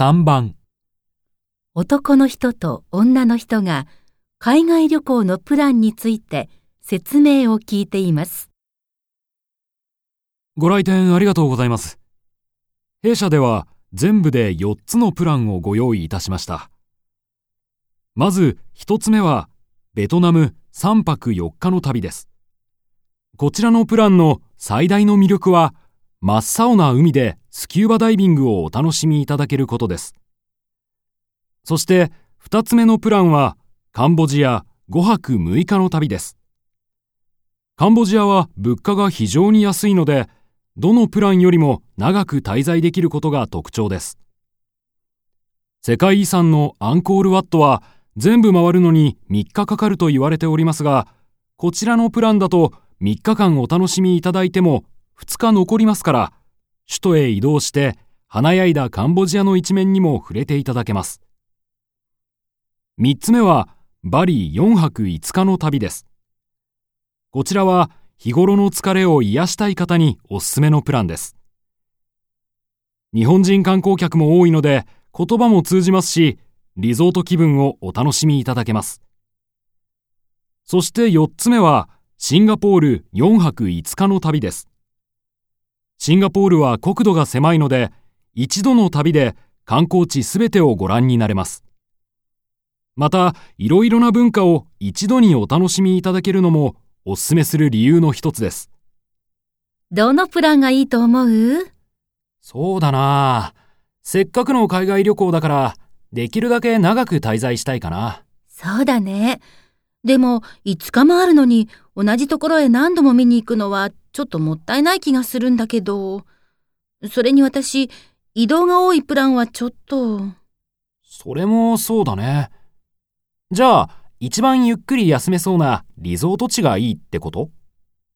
3番男の人と女の人が海外旅行のプランについて説明を聞いています。ご来店ありがとうございます。弊社では全部で4つのプランをご用意いたしました。まず1つ目はベトナム3泊4日の旅です。こちらのプランの最大の魅力は真っ青な海でスキューバダイビングをお楽しみいただけることです。そして2つ目のプランはカンボジア5泊6日の旅です。カンボジアは物価が非常に安いのでどのプランよりも長く滞在できることが特徴です。世界遺産のアンコールワットは全部回るのに3日かかると言われておりますが、こちらのプランだと3日間お楽しみいただいても2日残りますから、首都へ移動して華やいだカンボジアの一面にも触れていただけます。3つ目はバリ4泊5日の旅です。こちらは日頃の疲れを癒したい方におすすめのプランです。日本人観光客も多いので言葉も通じますし、リゾート気分をお楽しみいただけます。そして4つ目はシンガポール4泊5日の旅です。シンガポールは国土が狭いので、一度の旅で観光地すべてをご覧になれます。また、いろいろな文化を一度にお楽しみいただけるのもおすすめする理由の一つです。どのプランがいいと思う？そうだなせっかくの海外旅行だから、できるだけ長く滞在したいかな。そうだね。でも、5日もあるのに同じところへ何度も見に行くのはちょっともったいない気がするんだけど。それに私、移動が多いプランはちょっと。それもそうだね。じゃあ、一番ゆっくり休めそうなリゾート地がいいってこと？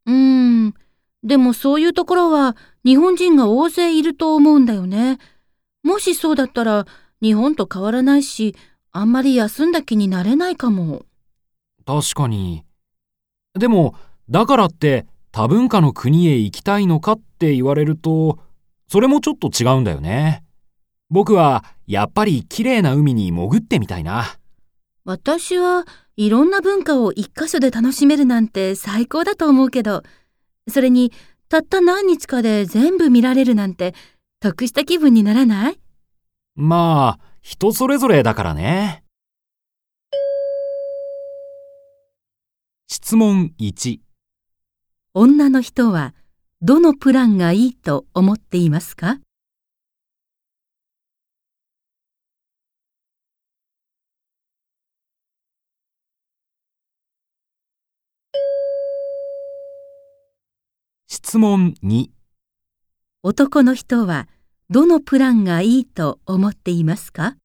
うーん。でもそういうところは日本人が大勢いると思うんだよね。もしそうだったら日本と変わらないし、あんまり休んだ気になれないかも。確かに。でも、だからって多文化の国へ行きたいのかって言われると、それもちょっと違うんだよね。僕はやっぱり綺麗な海に潜ってみたいな。私はいろんな文化を一箇所で楽しめるなんて最高だと思うけど、それにたった何日かで全部見られるなんて得した気分にならない？まあ、人それぞれだからね。質問1。女の人はどのプランがいいと思っていますか？質問2。男の人はどのプランがいいと思っていますか？